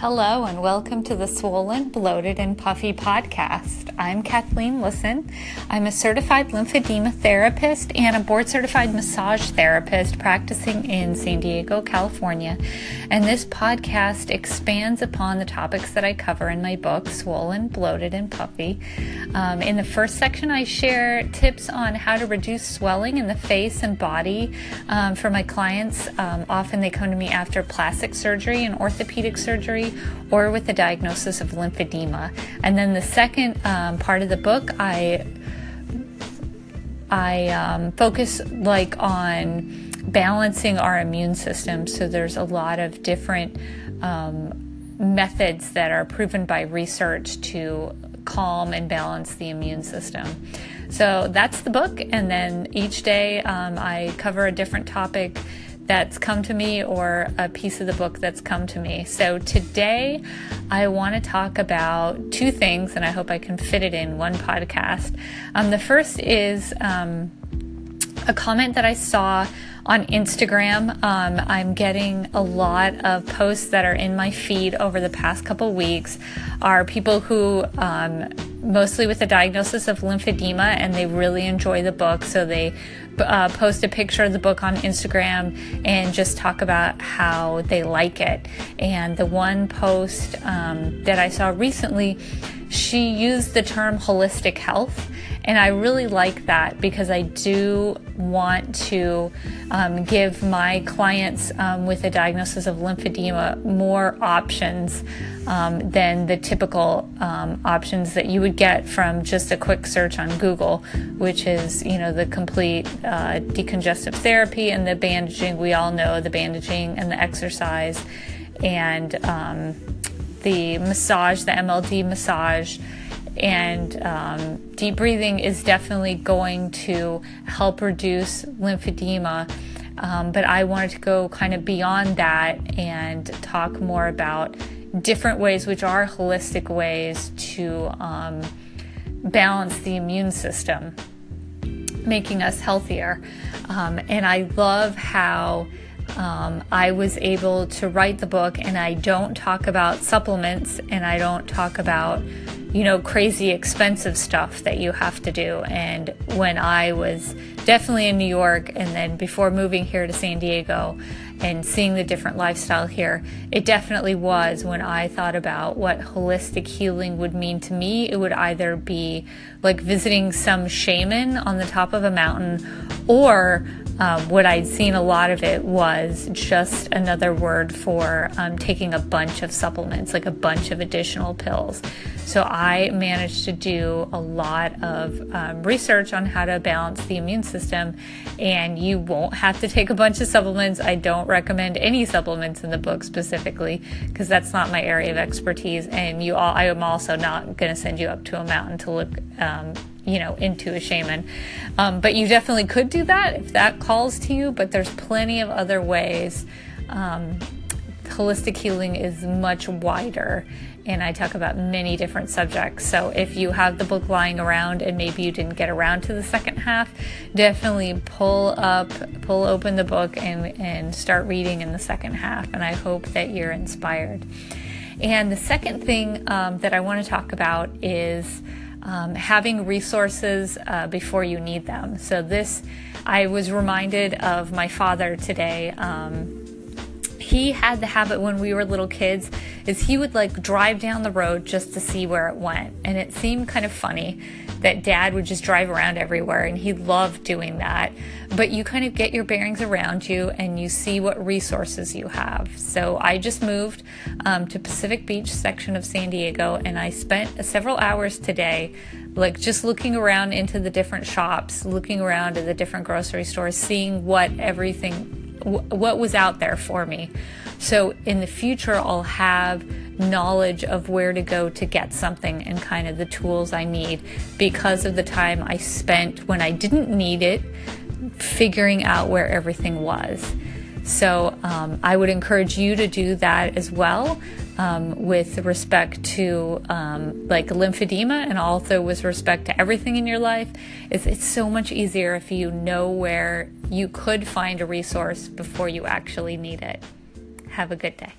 Hello, and welcome to the Swollen, Bloated, and Puffy podcast. I'm Kathleen Lisson. I'm a certified lymphedema therapist and a board certified massage therapist practicing in San Diego, California. And this podcast expands upon the topics that I cover in my book, Swollen, Bloated, and Puffy. Um, in the first section, I share tips on how to reduce swelling in the face and body um, for my clients. Um, often they come to me after plastic surgery and orthopedic surgery or with the diagnosis of lymphedema. And then the second um, part of the book, I I um, focus like on balancing our immune system. So there's a lot of different um, methods that are proven by research to calm and balance the immune system. So that's the book, and then each day um, I cover a different topic that's come to me or a piece of the book that's come to me. So today I want to talk about two things, and I hope I can fit it in one podcast. Um, the first is um, a comment that I saw on Instagram. Um, I'm getting a lot of posts that are in my feed over the past couple weeks are people who um, mostly with a diagnosis of lymphedema and they really enjoy the book. So they uh, post a picture of the book on Instagram and just talk about how they like it. And the one post um, that I saw recently, she used the term holistic health. And I really like that because I do want to um, give my clients um, with a diagnosis of lymphedema more options um, than the typical um, options that you would get from just a quick search on Google, which is, you know, the complete uh, decongestive therapy and the bandaging. We all know the bandaging and the exercise and um, the massage, the MLD massage and um, deep breathing is definitely going to help reduce lymphedema. Um, but I wanted to go kind of beyond that and talk more about different ways, which are holistic ways to um, balance the immune system, making us healthier. Um, and I love how. Um, I was able to write the book, and I don't talk about supplements and I don't talk about you know, crazy expensive stuff that you have to do. And when I was definitely in New York and then before moving here to San Diego and seeing the different lifestyle here, it definitely was when I thought about what holistic healing would mean to me. It would either be like visiting some shaman on the top of a mountain or um, what I'd seen a lot of it was just another word for um, taking a bunch of supplements, like a bunch of additional pills. So I managed to do a lot of um, research on how to balance the immune system, and you won't have to take a bunch of supplements. I don't recommend any supplements in the book specifically because that's not my area of expertise. And you all, I am also not going to send you up to a mountain to look um, you know, into a shaman. Um, but you definitely could do that if that calls to you, but there's plenty of other ways. Um, holistic healing is much wider and I talk about many different subjects. So if you have the book lying around and maybe you didn't get around to the second half, definitely pull up, pull open the book and, and start reading in the second half. And I hope that you're inspired. And the second thing um, that I want to talk about is um, having resources uh, before you need them. So, this, I was reminded of my father today. Um, he had the habit when we were little kids is he would like drive down the road just to see where it went. And it seemed kind of funny that dad would just drive around everywhere and he loved doing that. But you kind of get your bearings around you and you see what resources you have. So i just moved um, to pacific beach section of san diego and i spent several hours today like just looking around into the different shops looking around at the different grocery stores seeing what everything what was out there for me. So in the future, I'll have knowledge of where to go to get something and kind of the tools I need because of the time I spent when I didn't need it figuring out where everything was. So um, I would encourage you to do that as well um, with respect to um, like lymphedema and also with respect to everything in your life. It's, it's so much easier if you know where you could find a resource before you actually need it. Have a good day.